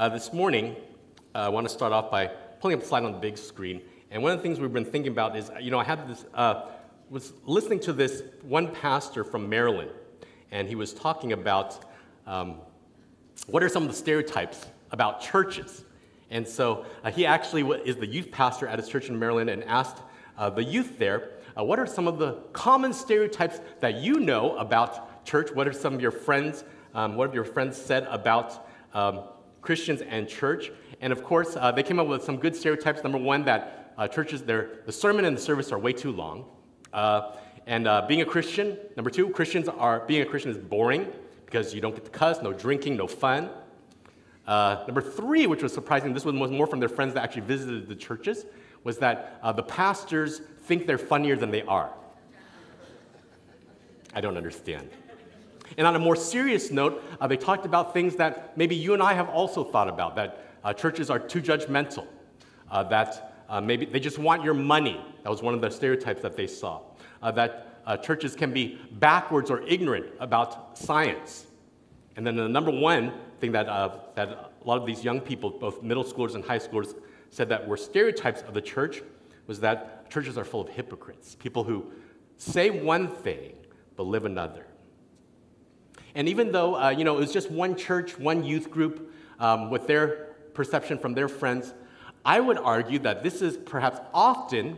Uh, this morning, uh, I want to start off by pulling up a slide on the big screen. And one of the things we've been thinking about is, you know, I had this, uh, was listening to this one pastor from Maryland, and he was talking about um, what are some of the stereotypes about churches. And so uh, he actually is the youth pastor at his church in Maryland and asked uh, the youth there, uh, what are some of the common stereotypes that you know about church? What are some of your friends, um, what have your friends said about um, Christians and church? And of course, uh, they came up with some good stereotypes. Number one, that uh, churches, the sermon and the service are way too long. Uh, and being a Christian, number two, Christians are, being a Christian is boring because you don't get to cuss, no drinking, no fun. Uh, number three, which was surprising, this was more from their friends that actually visited the churches, was that uh, the pastors think they're funnier than they are. I don't understand. And on a more serious note, uh, they talked about things that maybe you and I have also thought about that uh, churches are too judgmental, uh, that uh, maybe they just want your money. That was one of the stereotypes that they saw. that churches can be backwards or ignorant about science. And then the number one thing that, that a lot of these young people, both middle schoolers and high schoolers, said that were stereotypes of the church was that churches are full of hypocrites, people who say one thing but live another. And even though, uh, you know, it was just one church, one youth group um, with their perception from their friends, I would argue that this is perhaps often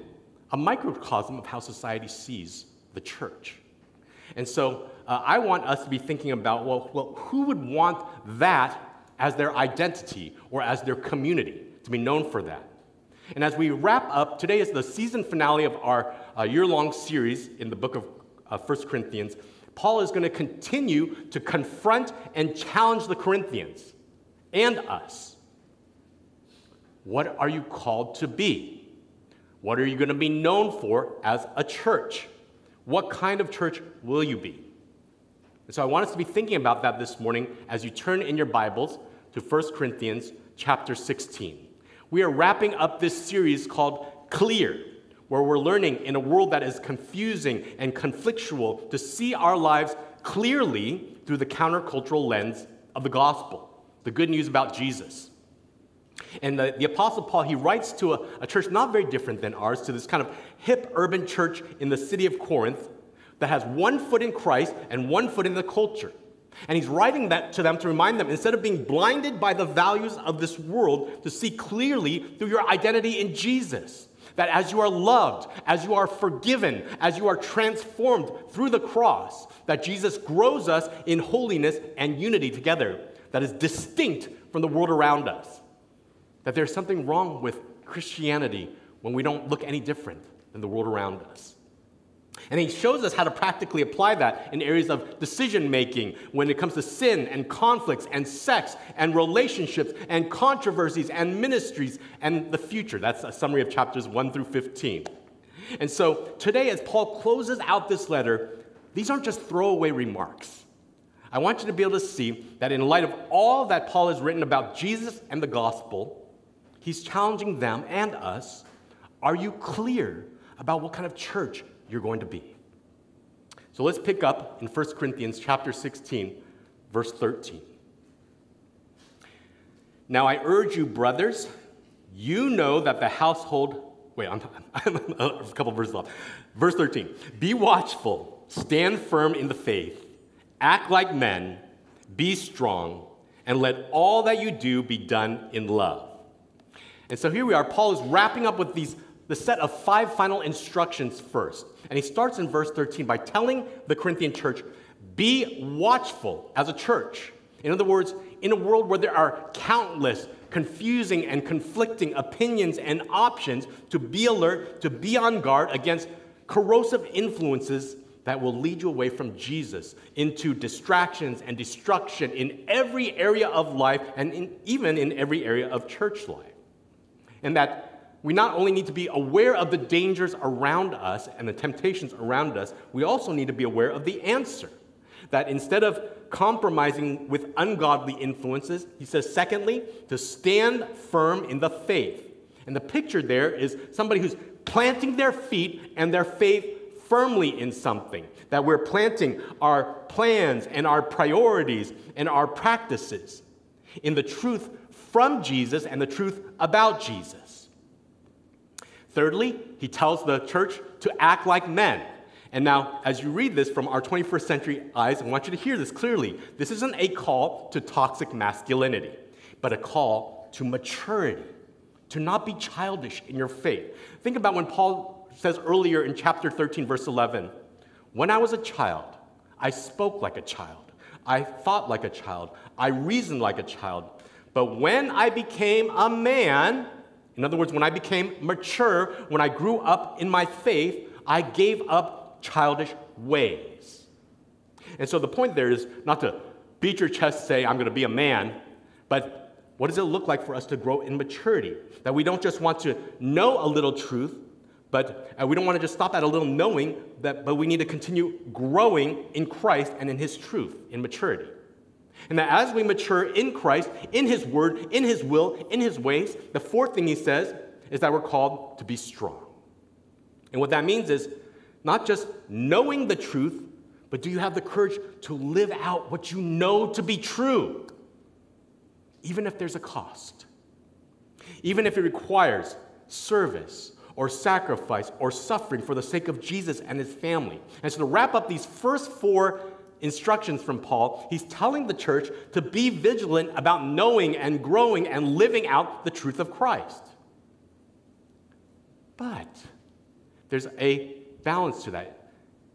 a microcosm of how society sees the church. And so uh, I want us to be thinking about well, well, who would want that as their identity or as their community, to be known for that? And as we wrap up, today is the season finale of our uh, year long series in the book of uh, 1 Corinthians. Paul is going to continue to confront and challenge the Corinthians and us. What are you called to be? What are you going to be known for as a church? What kind of church will you be? And so I want us to be thinking about that this morning as you turn in your Bibles to 1 Corinthians chapter 16. We are wrapping up this series called Clear, where we're learning in a world that is confusing and conflictual to see our lives clearly through the countercultural lens of the gospel, the good news about Jesus. And the, the Apostle Paul, he writes to a, a church not very different than ours, to this kind of hip urban church in the city of Corinth that has one foot in Christ and one foot in the culture. And he's writing that to them to remind them instead of being blinded by the values of this world, to see clearly through your identity in Jesus. That as you are loved, as you are forgiven, as you are transformed through the cross, that Jesus grows us in holiness and unity together that is distinct from the world around us. That there's something wrong with Christianity when we don't look any different than the world around us. And he shows us how to practically apply that in areas of decision making when it comes to sin and conflicts and sex and relationships and controversies and ministries and the future. That's a summary of chapters 1 through 15. And so today, as Paul closes out this letter, these aren't just throwaway remarks. I want you to be able to see that in light of all that Paul has written about Jesus and the gospel, he's challenging them and us. Are you clear about what kind of church you're going to be. So let's pick up in 1 Corinthians chapter 16, verse 13. Now I urge you, brothers, you know that the household, wait, I'm, I'm a couple verses off. Verse 13 Be watchful, stand firm in the faith, act like men, be strong, and let all that you do be done in love. And so here we are. Paul is wrapping up with these the set of five final instructions first. And he starts in verse 13 by telling the Corinthian church, be watchful as a church. In other words, in a world where there are countless confusing and conflicting opinions and options, to be alert, to be on guard against corrosive influences that will lead you away from Jesus into distractions and destruction in every area of life and in, even in every area of church life. And that we not only need to be aware of the dangers around us and the temptations around us, we also need to be aware of the answer. That instead of compromising with ungodly influences, he says, secondly, to stand firm in the faith. And the picture there is somebody who's planting their feet and their faith firmly in something. That we're planting our plans and our priorities and our practices in the truth from Jesus and the truth about Jesus. Thirdly, he tells the church to act like men. And now, as you read this from our 21st century eyes, I want you to hear this clearly. This isn't a call to toxic masculinity, but a call to maturity, to not be childish in your faith. Think about when Paul says earlier in chapter 13, verse 11 When I was a child, I spoke like a child, I thought like a child, I reasoned like a child. But when I became a man, in other words, when I became mature, when I grew up in my faith, I gave up childish ways. And so the point there is not to beat your chest, say, I'm going to be a man, but what does it look like for us to grow in maturity? That we don't just want to know a little truth, but uh, we don't want to just stop at a little knowing, that, but we need to continue growing in Christ and in His truth, in maturity. And that as we mature in Christ, in His Word, in His will, in His ways, the fourth thing He says is that we're called to be strong. And what that means is not just knowing the truth, but do you have the courage to live out what you know to be true, even if there's a cost? Even if it requires service or sacrifice or suffering for the sake of Jesus and his family. And so, to wrap up these first four instructions from Paul, he's telling the church to be vigilant about knowing and growing and living out the truth of Christ. But there's a balance to that.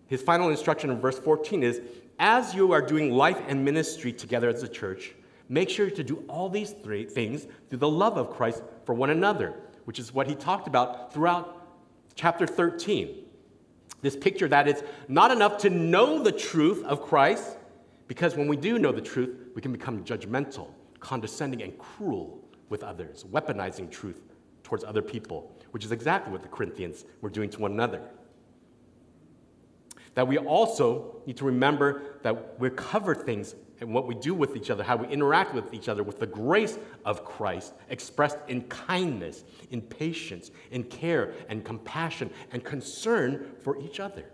His final instruction in verse 14 is as you are doing life and ministry together as a church, make sure to do all these three things through the love of Christ for one another, which is what he talked about throughout chapter 13. This picture that it's not enough to know the truth of Christ, because when we do know the truth, we can become judgmental, condescending, and cruel with others, weaponizing truth towards other people, which is exactly what the Corinthians were doing to one another. That we also need to remember that we cover things and what we do with each other, how we interact with each other with the grace of Christ expressed in kindness, in patience, in care and compassion and concern for each other.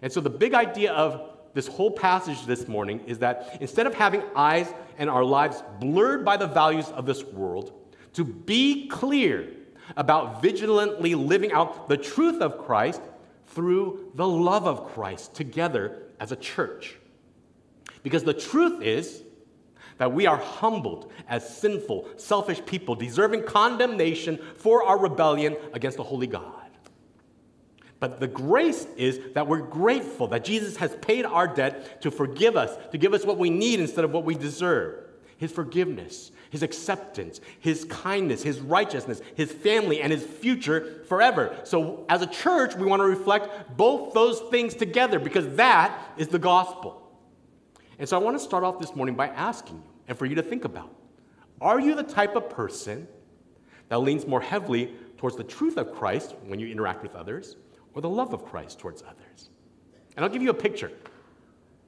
And so the big idea of this whole passage this morning is that instead of having eyes and our lives blurred by the values of this world, to be clear about vigilantly living out the truth of Christ through the love of Christ together as a church. Because the truth is that we are humbled as sinful, selfish people, deserving condemnation for our rebellion against the holy God. But the grace is that we're grateful that Jesus has paid our debt to forgive us, to give us what we need instead of what we deserve. His forgiveness, his acceptance, his kindness, his righteousness, his family, and his future forever. So, as a church, we want to reflect both those things together because that is the gospel. And so, I want to start off this morning by asking you, and for you to think about are you the type of person that leans more heavily towards the truth of Christ when you interact with others, or the love of Christ towards others? And I'll give you a picture.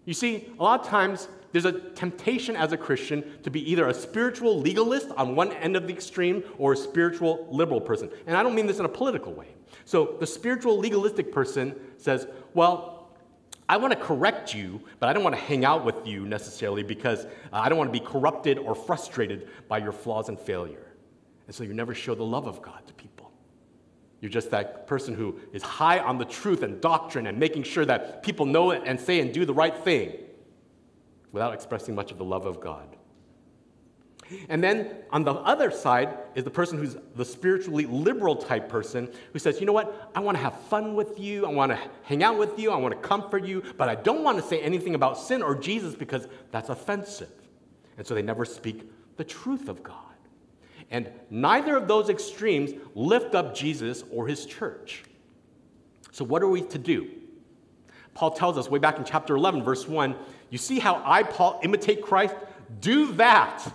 You see, a lot of times there's a temptation as a Christian to be either a spiritual legalist on one end of the extreme or a spiritual liberal person. And I don't mean this in a political way. So the spiritual legalistic person says, well, I want to correct you, but I don't want to hang out with you necessarily because uh, I don't want to be corrupted or frustrated by your flaws and failure. And so you never show the love of God to people. You're just that person who is high on the truth and doctrine and making sure that people know it and say and do the right thing without expressing much of the love of God. And then on the other side is the person who's the spiritually liberal type person who says, you know what, I want to have fun with you, I want to hang out with you, I want to comfort you, but I don't want to say anything about sin or Jesus because that's offensive. And so they never speak the truth of God. And neither of those extremes lift up Jesus or his church. So, what are we to do? Paul tells us way back in chapter 11, verse 1 you see how I, Paul, imitate Christ? Do that.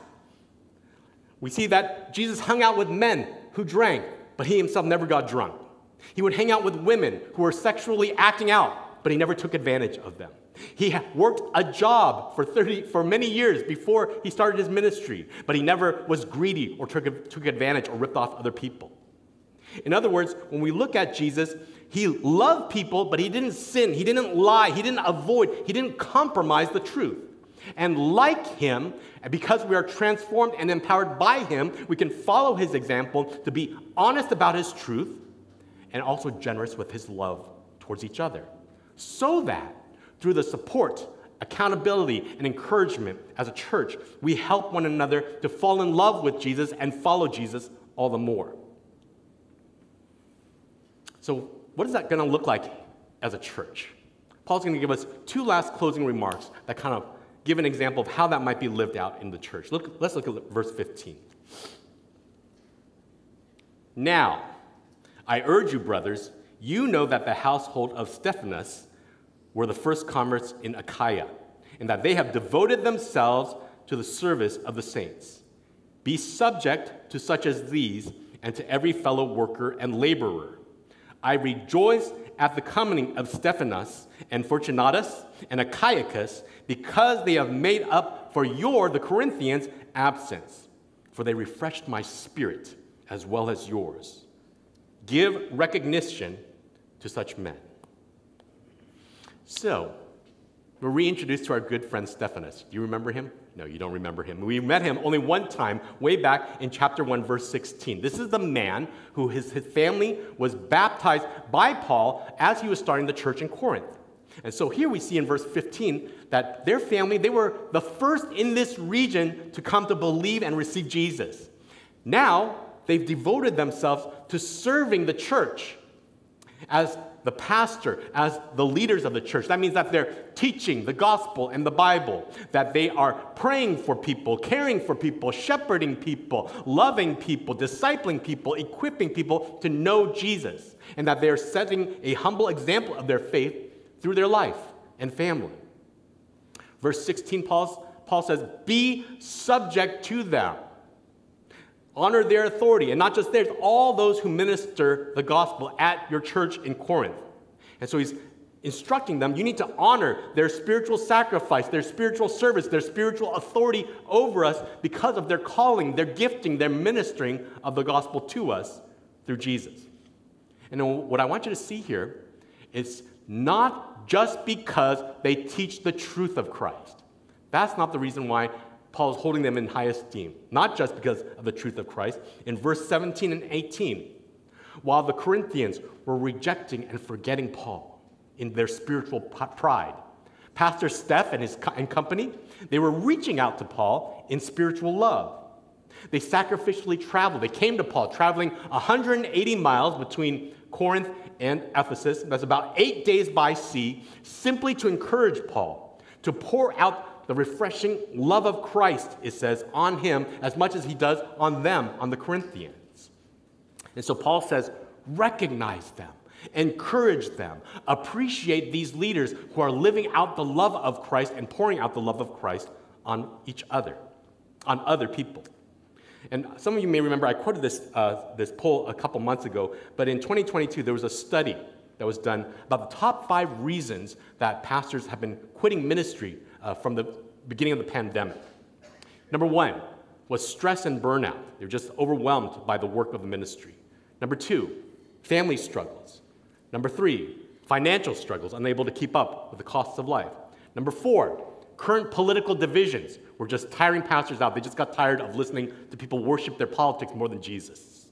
We see that Jesus hung out with men who drank, but he himself never got drunk. He would hang out with women who were sexually acting out, but he never took advantage of them. He worked a job for, 30, for many years before he started his ministry, but he never was greedy or took, took advantage or ripped off other people. In other words, when we look at Jesus, he loved people, but he didn't sin. He didn't lie. He didn't avoid. He didn't compromise the truth. And like him, because we are transformed and empowered by him, we can follow his example to be honest about his truth and also generous with his love towards each other. So that through the support, accountability, and encouragement as a church, we help one another to fall in love with Jesus and follow Jesus all the more. So, what is that going to look like as a church? Paul's going to give us two last closing remarks that kind of give an example of how that might be lived out in the church. Look, let's look at verse 15. Now, I urge you, brothers, you know that the household of Stephanas were the first converts in Achaia, and that they have devoted themselves to the service of the saints. Be subject to such as these and to every fellow worker and laborer. I rejoice at the coming of Stephanas and Fortunatus and Achaicus because they have made up for your, the Corinthians, absence. For they refreshed my spirit as well as yours. Give recognition to such men. So, we're reintroduced to our good friend Stephanas. Do you remember him? No, you don't remember him. We met him only one time, way back in chapter 1, verse 16. This is the man who his, his family was baptized by Paul as he was starting the church in Corinth. And so here we see in verse 15 that their family, they were the first in this region to come to believe and receive Jesus. Now, they've devoted themselves to serving the church as the pastor, as the leaders of the church. That means that they're teaching the gospel and the Bible, that they are praying for people, caring for people, shepherding people, loving people, discipling people, equipping people to know Jesus, and that they're setting a humble example of their faith through their life and family. Verse 16, Paul, Paul says, Be subject to them honor their authority, and not just theirs, all those who minister the gospel at your church in Corinth. And so he's instructing them you need to honor their spiritual sacrifice, their spiritual service, their spiritual authority over us because of their calling, their gifting, their ministering of the gospel to us through Jesus. And what I want you to see here is not just because they teach the truth of Christ. That's not the reason why Paul is holding them in high esteem, not just because of the truth of Christ. In verse 17 and 18, while the Corinthians were rejecting and forgetting Paul in their spiritual pride, Pastor Stephanas and company, they were reaching out to Paul in spiritual love. They sacrificially traveled. They came to Paul, traveling 180 miles between Corinth and Ephesus. That's about eight days by sea, simply to encourage Paul to pour out the refreshing love of Christ, it says, on him as much as he does on them, on the Corinthians. And so Paul says, recognize them, encourage them, appreciate these leaders who are living out the love of Christ and pouring out the love of Christ on each other, on other people. And some of you may remember I quoted this, uh, this poll a couple months ago, but in 2022 there was a study that was done about the top five reasons that pastors have been quitting ministry uh, from the beginning of the pandemic. Number one was stress and burnout. They were just overwhelmed by the work of the ministry. Number two, family struggles. Number three, financial struggles, unable to keep up with the costs of life. Number four, current political divisions. We're just tiring pastors out. They just got tired of listening to people worship their politics more than Jesus.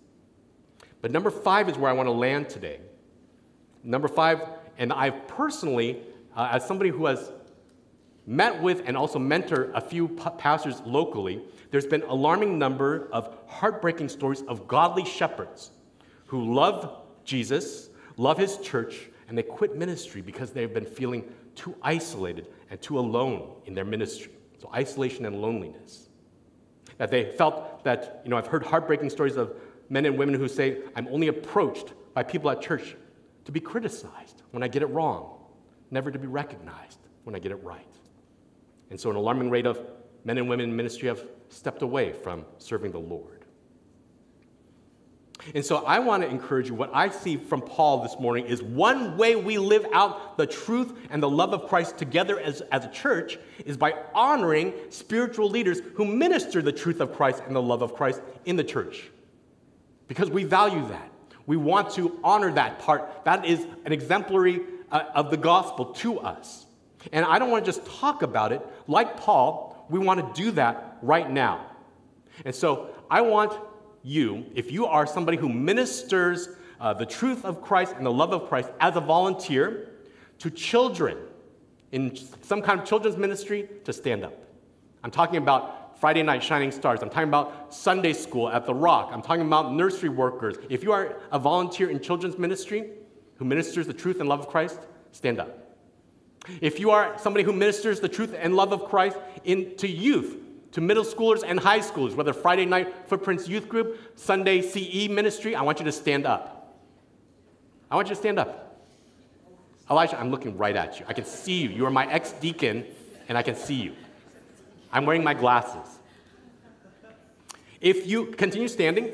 But number five is where I want to land today. Number five, and I've personally, uh, as somebody who has met with and also mentor a few pastors locally, there's been alarming number of heartbreaking stories of godly shepherds who love Jesus, love his church, and they quit ministry because they've been feeling too isolated and too alone in their ministry. So isolation and loneliness. That they felt that, you know, I've heard heartbreaking stories of men and women who say, I'm only approached by people at church to be criticized when I get it wrong, never to be recognized when I get it right. And so, an alarming rate of men and women in ministry have stepped away from serving the Lord. And so, I want to encourage you. What I see from Paul this morning is one way we live out the truth and the love of Christ together as, as a church is by honoring spiritual leaders who minister the truth of Christ and the love of Christ in the church. Because we value that. We want to honor that part. That is an exemplary uh, of the gospel to us. And I don't want to just talk about it. Like Paul, we want to do that right now. And so I want you, if you are somebody who ministers uh, the truth of Christ and the love of Christ as a volunteer to children in some kind of children's ministry, to stand up. I'm talking about Friday Night Shining Stars. I'm talking about Sunday school at The Rock. I'm talking about nursery workers. If you are a volunteer in children's ministry who ministers the truth and love of Christ, stand up. If you are somebody who ministers the truth and love of Christ in, to youth, to middle schoolers and high schoolers, whether Friday night Footprints Youth Group, Sunday CE ministry, I want you to stand up. I want you to stand up. Elijah, I'm looking right at you. I can see you. You are my ex deacon, and I can see you. I'm wearing my glasses. If you continue standing,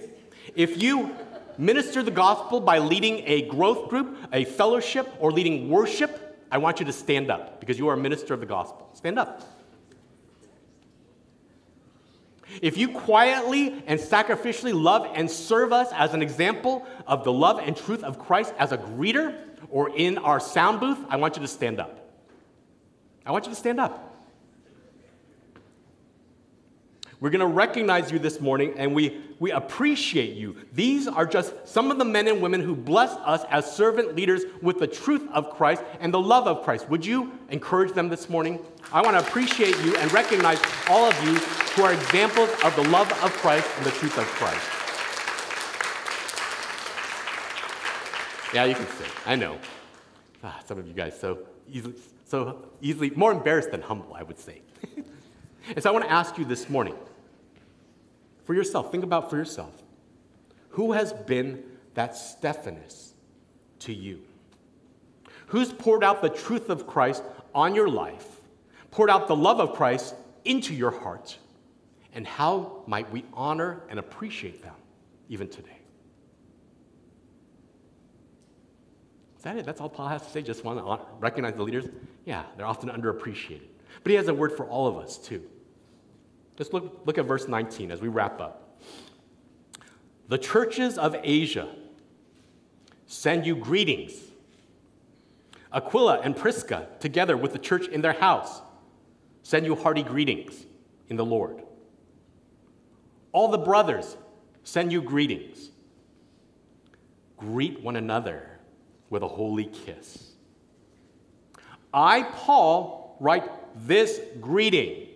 if you minister the gospel by leading a growth group, a fellowship, or leading worship, I want you to stand up because you are a minister of the gospel. Stand up. If you quietly and sacrificially love and serve us as an example of the love and truth of Christ as a greeter or in our sound booth, I want you to stand up. I want you to stand up. We're going to recognize you this morning and we, we appreciate you. These are just some of the men and women who bless us as servant leaders with the truth of Christ and the love of Christ. Would you encourage them this morning? I want to appreciate you and recognize all of you who are examples of the love of Christ and the truth of Christ. Yeah, you can sit. I know. Ah, some of you guys so easily, so easily more embarrassed than humble, I would say. and so I want to ask you this morning for yourself, think about for yourself. Who has been that Stephanas to you? Who's poured out the truth of Christ on your life, poured out the love of Christ into your heart? And how might we honor and appreciate them even today? Is that it? That's all Paul has to say? Just want to recognize the leaders? Yeah, they're often underappreciated. But he has a word for all of us, too. Just look, look at verse 19 as we wrap up. The churches of Asia send you greetings. Aquila and Prisca, together with the church in their house, send you hearty greetings in the Lord. All the brothers send you greetings. Greet one another with a holy kiss. I, Paul, write this greeting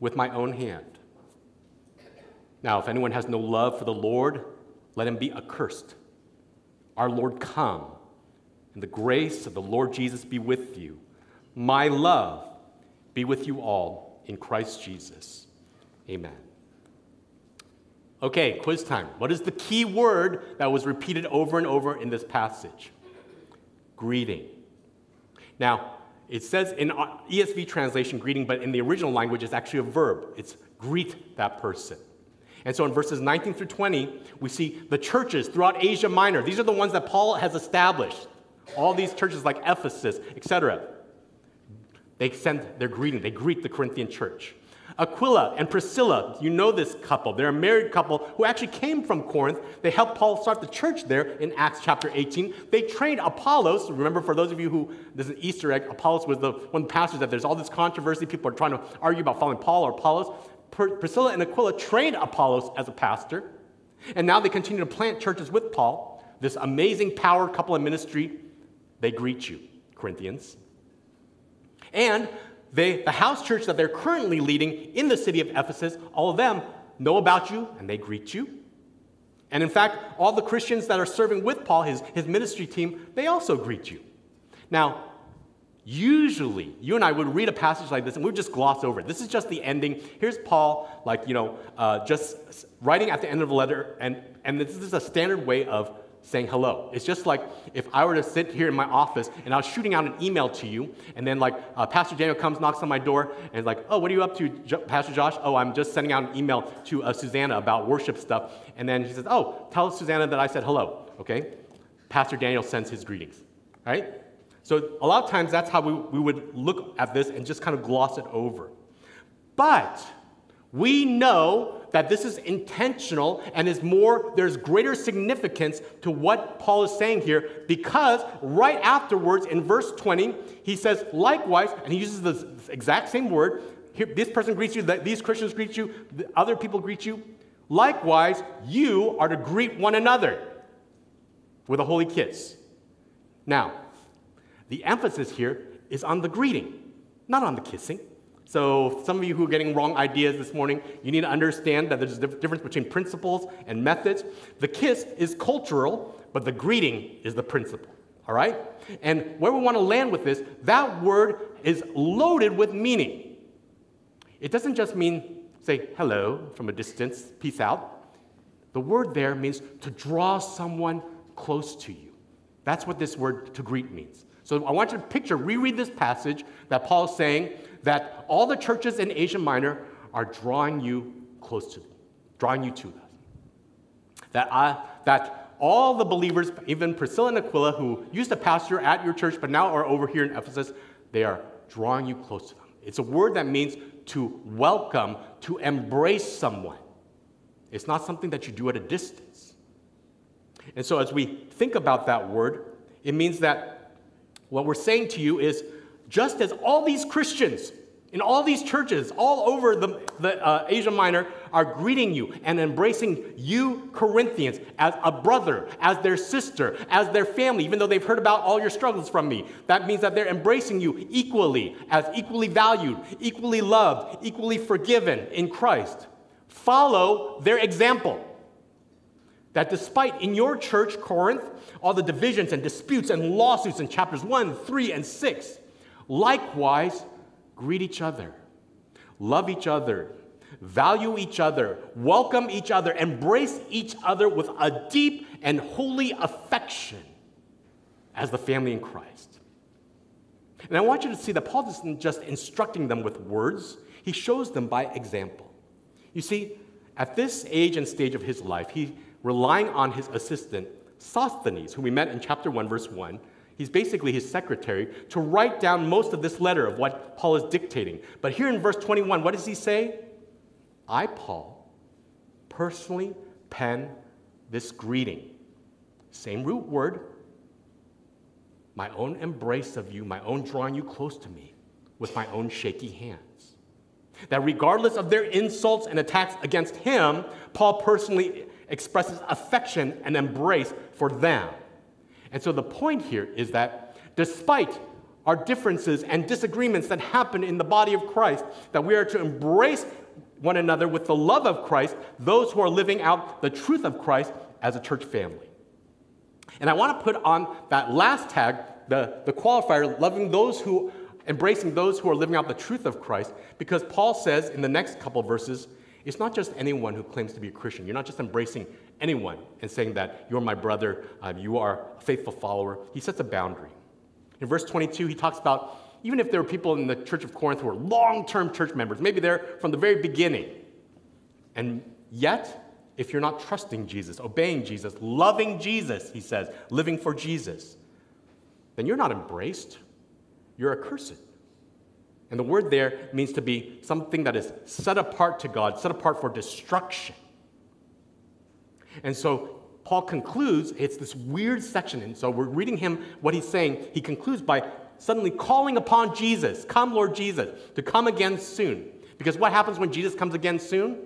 with my own hand. Now, if anyone has no love for the Lord, let him be accursed. Our Lord come, and the grace of the Lord Jesus be with you. My love be with you all in Christ Jesus. Amen. Okay, quiz time. What is the key word that was repeated over and over in this passage? Greeting. Now, it says in ESV translation greeting, but in the original language, it's actually a verb. It's greet that person. And so in verses 19 through 20, we see the churches throughout Asia Minor. These are the ones that Paul has established. All these churches like Ephesus, etc. They send their greeting, they greet the Corinthian church. Aquila and Priscilla, you know this couple. They're a married couple who actually came from Corinth. They helped Paul start the church there in Acts chapter 18. They trained Apollos. Remember, for those of you who, this is an Easter egg, Apollos was the one of the pastors that there's all this controversy. People are trying to argue about following Paul or Apollos. Priscilla and Aquila trained Apollos as a pastor. And now they continue to plant churches with Paul, this amazing power couple in ministry. They greet you, Corinthians. And they, the house church that they're currently leading in the city of Ephesus, all of them know about you and they greet you. And in fact, all the Christians that are serving with Paul, his, his ministry team, they also greet you. Now, usually, you and I would read a passage like this and we would just gloss over it. This is just the ending. Here's Paul, like, you know, uh, just writing at the end of a letter, and, and this is a standard way of saying hello. It's just like if I were to sit here in my office and I was shooting out an email to you, and then like uh, Pastor Daniel comes, knocks on my door, and is like, "Oh, what are you up to, J- Pastor Josh?" "Oh, I'm just sending out an email to uh, Susanna about worship stuff." And then she says, "Oh, tell Susanna that I said hello." Okay, Pastor Daniel sends his greetings. Right? So a lot of times that's how we, we would look at this and just kind of gloss it over. But We know that this is intentional and is more, there's greater significance to what Paul is saying here because right afterwards in verse 20, he says, likewise, and he uses the exact same word. Here, this person greets you, these Christians greet you, other people greet you. Likewise, you are to greet one another with a holy kiss. Now, the emphasis here is on the greeting, not on the kissing. So, some of you who are getting wrong ideas this morning, you need to understand that there's a difference between principles and methods. The kiss is cultural, but the greeting is the principle. All right? And where we want to land with this, that word is loaded with meaning. It doesn't just mean say hello from a distance, peace out. The word there means to draw someone close to you. That's what this word to greet means. So I want you to picture, reread this passage that Paul is saying that all the churches in Asia Minor are drawing you close to them, drawing you to them. That, I, that all the believers, even Priscilla and Aquila, who used to pastor at your church but now are over here in Ephesus, they are drawing you close to them. It's a word that means to welcome, to embrace someone. It's not something that you do at a distance. And so, as we think about that word, it means that what we're saying to you is just as all these Christians in all these churches all over the, the uh, Asia Minor are greeting you and embracing you, Corinthians, as a brother, as their sister, as their family, even though they've heard about all your struggles from me. That means that they're embracing you equally, as equally valued, equally loved, equally forgiven in Christ. Follow their example. That despite in your church, Corinth, all the divisions and disputes and lawsuits in chapters 1, 3, and 6. Likewise, greet each other, love each other, value each other, welcome each other, embrace each other with a deep and holy affection as the family in Christ. And I want you to see that Paul isn't just instructing them with words, he shows them by example. You see, at this age and stage of his life, he relying on his assistant Sosthenes, who we met in chapter 1, verse 1. He's basically his secretary to write down most of this letter of what Paul is dictating. But here in verse 21, what does he say? I, Paul, personally pen this greeting. Same root word. My own embrace of you, my own drawing you close to me with my own shaky hands. That regardless of their insults and attacks against him, Paul personally expresses affection and embrace for them. And so the point here is that despite our differences and disagreements that happen in the body of Christ, that we are to embrace one another with the love of Christ, those who are living out the truth of Christ as a church family. And I want to put on that last tag, the, the qualifier, loving those who, embracing those who are living out the truth of Christ, because Paul says in the next couple verses, it's not just anyone who claims to be a Christian. You're not just embracing anyone and saying that you're my brother, uh, you are a faithful follower. He sets a boundary. In verse 22, he talks about even if there were people in the church of Corinth who were long term church members, maybe they're from the very beginning, and yet, if you're not trusting Jesus, obeying Jesus, loving Jesus, he says, living for Jesus, then you're not embraced, you're accursed. And the word there means to be something that is set apart to God, set apart for destruction. And so Paul concludes, it's this weird section. And so we're reading him what he's saying. He concludes by suddenly calling upon Jesus, Come, Lord Jesus, to come again soon. Because what happens when Jesus comes again soon?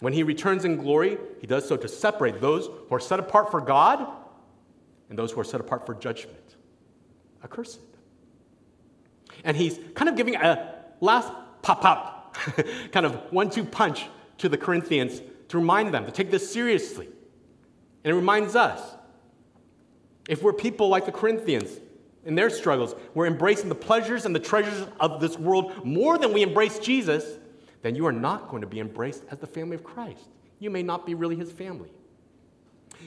When he returns in glory, he does so to separate those who are set apart for God and those who are set apart for judgment. Accursed. And he's kind of giving a last pop up, kind of one two punch to the Corinthians to remind them to take this seriously. And it reminds us if we're people like the Corinthians in their struggles, we're embracing the pleasures and the treasures of this world more than we embrace Jesus, then you are not going to be embraced as the family of Christ. You may not be really his family.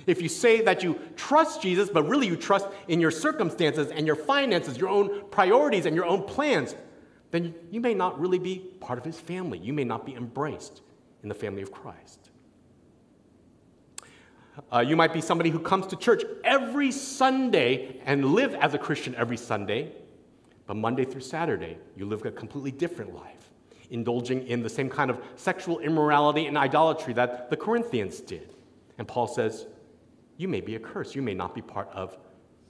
If you say that you trust Jesus, but really you trust in your circumstances and your finances, your own priorities and your own plans, then you may not really be part of his family. You may not be embraced in the family of Christ. Uh, you might be somebody who comes to church every Sunday and live as a Christian every Sunday, but Monday through Saturday, you live a completely different life. indulging in the same kind of sexual immorality and idolatry that the Corinthians did. And Paul says, You may be accursed. You may not be part of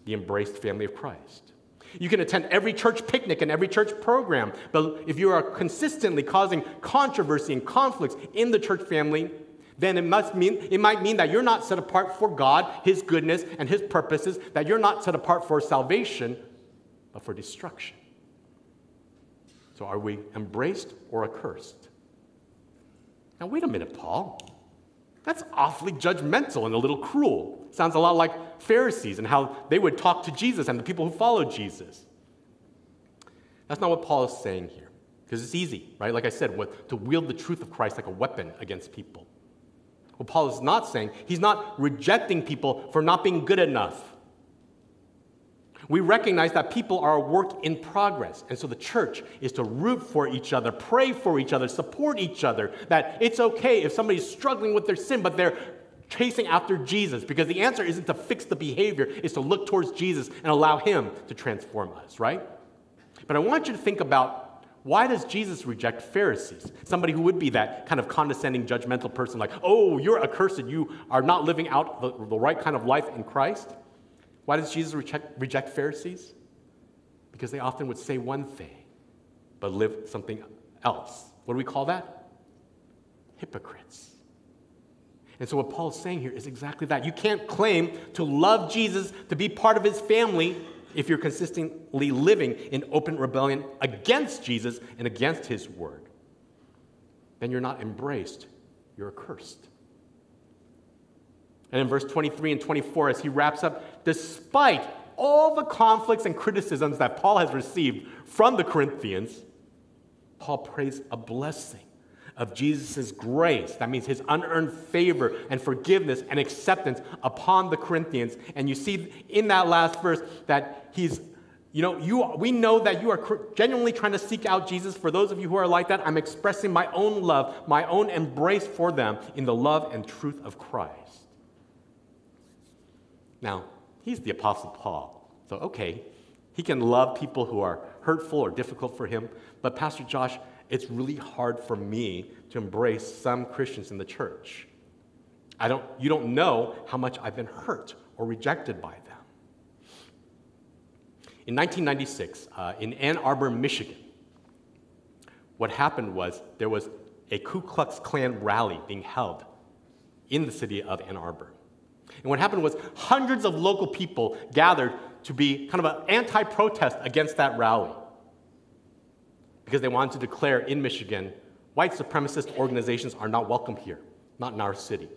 the embraced family of Christ. You can attend every church picnic and every church program, but if you are consistently causing controversy and conflicts in the church family, then it must mean it might mean that you're not set apart for God, his goodness and his purposes, that you're not set apart for salvation, but for destruction. So are we embraced or accursed? Now wait a minute, Paul. That's awfully judgmental and a little cruel. Sounds a lot like Pharisees and how they would talk to Jesus and the people who followed Jesus. That's not what Paul is saying here, because it's easy, right? Like I said, to wield the truth of Christ like a weapon against people. What Paul is not saying, he's not rejecting people for not being good enough. We recognize that people are a work in progress. And so the church is to root for each other, pray for each other, support each other. That it's okay if somebody's struggling with their sin, but they're chasing after Jesus. Because the answer isn't to fix the behavior, it's to look towards Jesus and allow Him to transform us, right? But I want you to think about why does Jesus reject Pharisees? Somebody who would be that kind of condescending, judgmental person, like, oh, you're accursed, you are not living out the, the right kind of life in Christ. Why does Jesus reject, reject Pharisees? Because they often would say one thing, but live something else. What do we call that? Hypocrites. And so, what Paul's saying here is exactly that. You can't claim to love Jesus, to be part of his family, if you're consistently living in open rebellion against Jesus and against his word. Then you're not embraced, you're accursed. And in verse 23 and 24, as he wraps up, despite all the conflicts and criticisms that Paul has received from the Corinthians, Paul prays a blessing of Jesus' grace. That means his unearned favor and forgiveness and acceptance upon the Corinthians. And you see in that last verse that he's, you know, you, we know that you are genuinely trying to seek out Jesus. For those of you who are like that, I'm expressing my own love, my own embrace for them in the love and truth of Christ. Now, he's the Apostle Paul. So, okay, he can love people who are hurtful or difficult for him. But, Pastor Josh, it's really hard for me to embrace some Christians in the church. I don't, you don't know how much I've been hurt or rejected by them. In 1996, uh, in Ann Arbor, Michigan, what happened was there was a Ku Klux Klan rally being held in the city of Ann Arbor. And what happened was hundreds of local people gathered to be kind of an anti protest against that rally because they wanted to declare in Michigan white supremacist organizations are not welcome here, not in our city.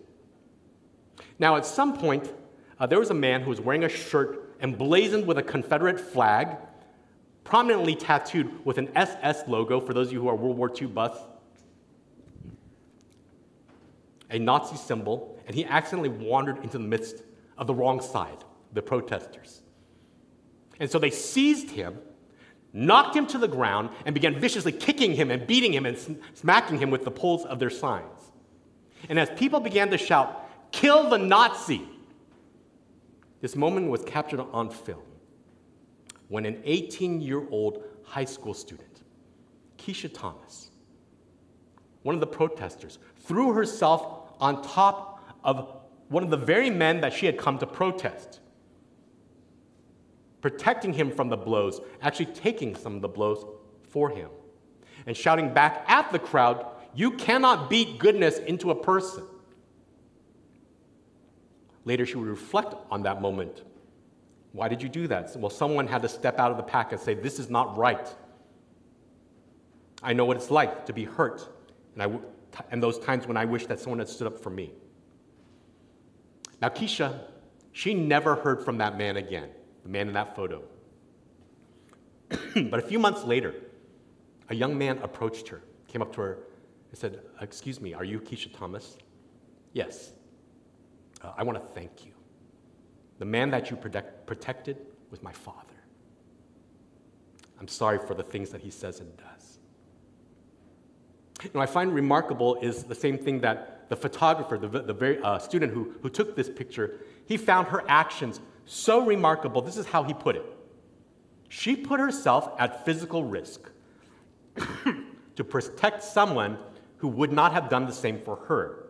Now, at some point, uh, there was a man who was wearing a shirt emblazoned with a Confederate flag, prominently tattooed with an SS logo, for those of you who are World War II buffs, a Nazi symbol, and he accidentally wandered into the midst of the wrong side, the protesters. And so they seized him, knocked him to the ground, and began viciously kicking him and beating him and smacking him with the poles of their signs. And as people began to shout, Kill the Nazi! This moment was captured on film when an 18 year old high school student, Keshia Thomas, one of the protesters, threw herself on top of one of the very men that she had come to protest, protecting him from the blows, actually taking some of the blows for him, and shouting back at the crowd, You cannot beat goodness into a person. Later, she would reflect on that moment. Why did you do that? Well, someone had to step out of the pack and say, This is not right. I know what it's like to be hurt, and, I, and those times when I wish that someone had stood up for me. Now, Keshia, she never heard from that man again, the man in that photo. but a few months later, a young man approached her, came up to her, and said, Excuse me, are you Keshia Thomas? Yes. Uh, I want to thank you. The man that you protect, protected was my father. I'm sorry for the things that he says and does. You know, I find remarkable is the same thing that the photographer, the, the very, uh, student who, who took this picture, he found her actions so remarkable. This is how he put it She put herself at physical risk to protect someone who would not have done the same for her.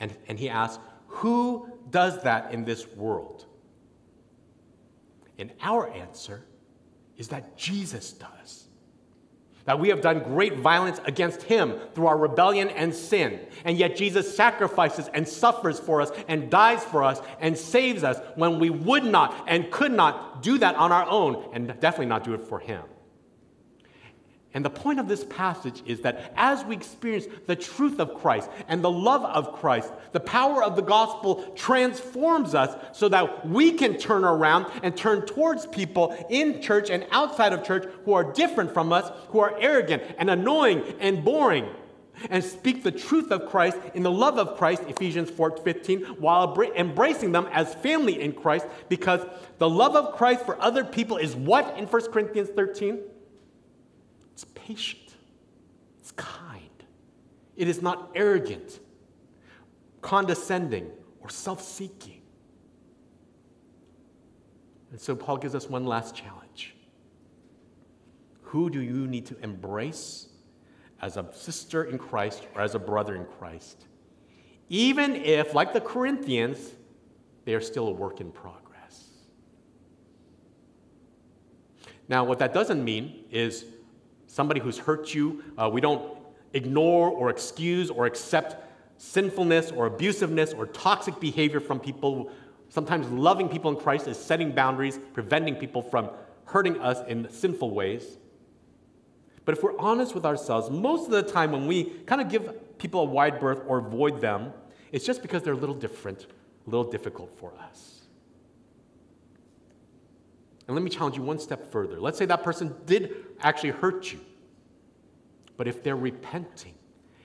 And, and he asks, Who does that in this world? And our answer is that Jesus does. That we have done great violence against him through our rebellion and sin. And yet Jesus sacrifices and suffers for us and dies for us and saves us when we would not and could not do that on our own and definitely not do it for him. And the point of this passage is that as we experience the truth of Christ and the love of Christ, the power of the gospel transforms us so that we can turn around and turn towards people in church and outside of church who are different from us, who are arrogant and annoying and boring, and speak the truth of Christ in the love of Christ, Ephesians 4:15, while embracing them as family in Christ, because the love of Christ for other people is what in 1 Corinthians 13? It's patient, it's kind, it is not arrogant, condescending, or self seeking. And so Paul gives us one last challenge. Who do you need to embrace as a sister in Christ or as a brother in Christ? Even if, like the Corinthians, they are still a work in progress. Now, what that doesn't mean is somebody who's hurt you. Uh, we don't ignore or excuse or accept sinfulness or abusiveness or toxic behavior from people. Sometimes loving people in Christ is setting boundaries, preventing people from hurting us in sinful ways. But if we're honest with ourselves, most of the time when we kind of give people a wide berth or avoid them, it's just because they're a little different, a little difficult for us. And let me challenge you one step further. Let's say that person did actually hurt you. But if they're repenting,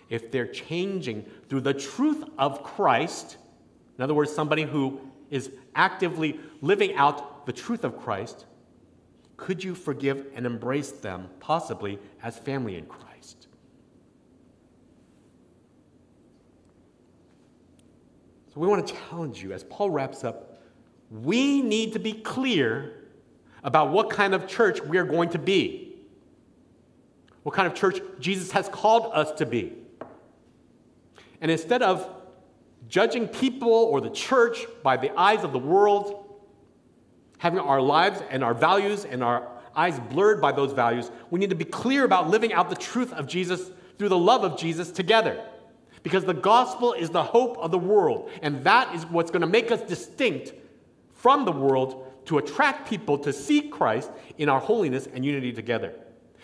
if they're changing through the truth of Christ, in other words, somebody who is actively living out the truth of Christ, could you forgive and embrace them, possibly as family in Christ? So we want to challenge you as Paul wraps up. We need to be clear about what kind of church we are going to be, what kind of church Jesus has called us to be. And instead of judging people or the church by the eyes of the world, having our lives and our values and our eyes blurred by those values, we need to be clear about living out the truth of Jesus through the love of Jesus together. Because the gospel is the hope of the world, and that is what's going to make us distinct from the world to attract people to seek Christ in our holiness and unity together.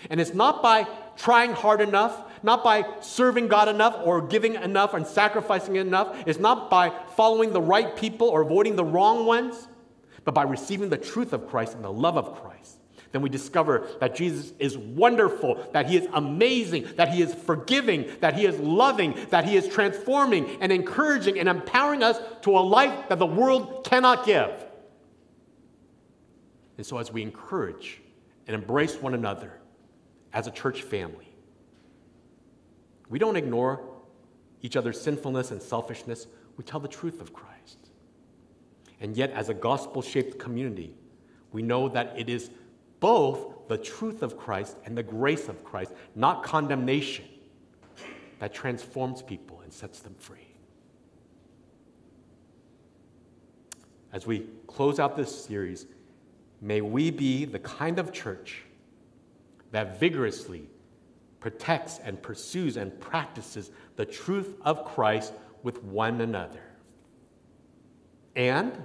And it's not by trying hard enough, not by serving God enough or giving enough and sacrificing enough. It's not by following the right people or avoiding the wrong ones, but by receiving the truth of Christ and the love of Christ. Then we discover that Jesus is wonderful, that he is amazing, that he is forgiving, that he is loving, that he is transforming and encouraging and empowering us to a life that the world cannot give. And so, as we encourage and embrace one another as a church family, we don't ignore each other's sinfulness and selfishness. We tell the truth of Christ. And yet, as a gospel shaped community, we know that it is both the truth of Christ and the grace of Christ, not condemnation, that transforms people and sets them free. As we close out this series, May we be the kind of church that vigorously protects and pursues and practices the truth of Christ with one another. And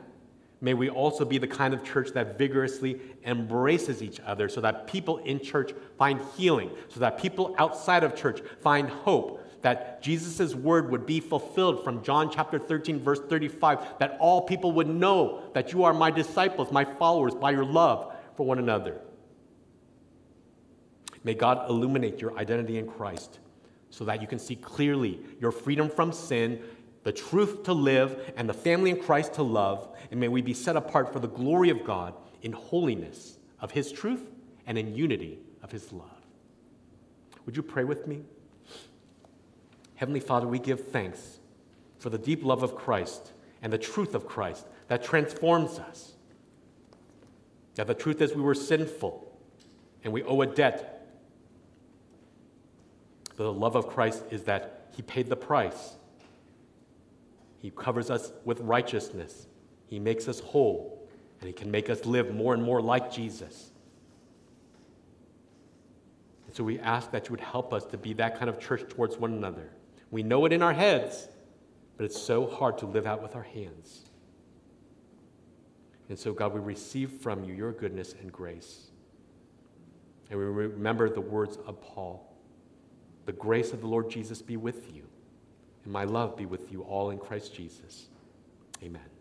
may we also be the kind of church that vigorously embraces each other so that people in church find healing, so that people outside of church find hope, that Jesus' word would be fulfilled from John chapter 13, verse 35, that all people would know that you are my disciples, my followers, by your love for one another. May God illuminate your identity in Christ so that you can see clearly your freedom from sin, the truth to live, and the family in Christ to love. And may we be set apart for the glory of God in holiness of His truth and in unity of His love. Would you pray with me? Heavenly Father, we give thanks for the deep love of Christ and the truth of Christ that transforms us. That the truth is we were sinful and we owe a debt. But the love of Christ is that He paid the price. He covers us with righteousness. He makes us whole, and He can make us live more and more like Jesus. And so we ask that you would help us to be that kind of church towards one another. We know it in our heads, but it's so hard to live out with our hands. And so, God, we receive from you your goodness and grace. And we remember the words of Paul The grace of the Lord Jesus be with you, and my love be with you all in Christ Jesus. Amen.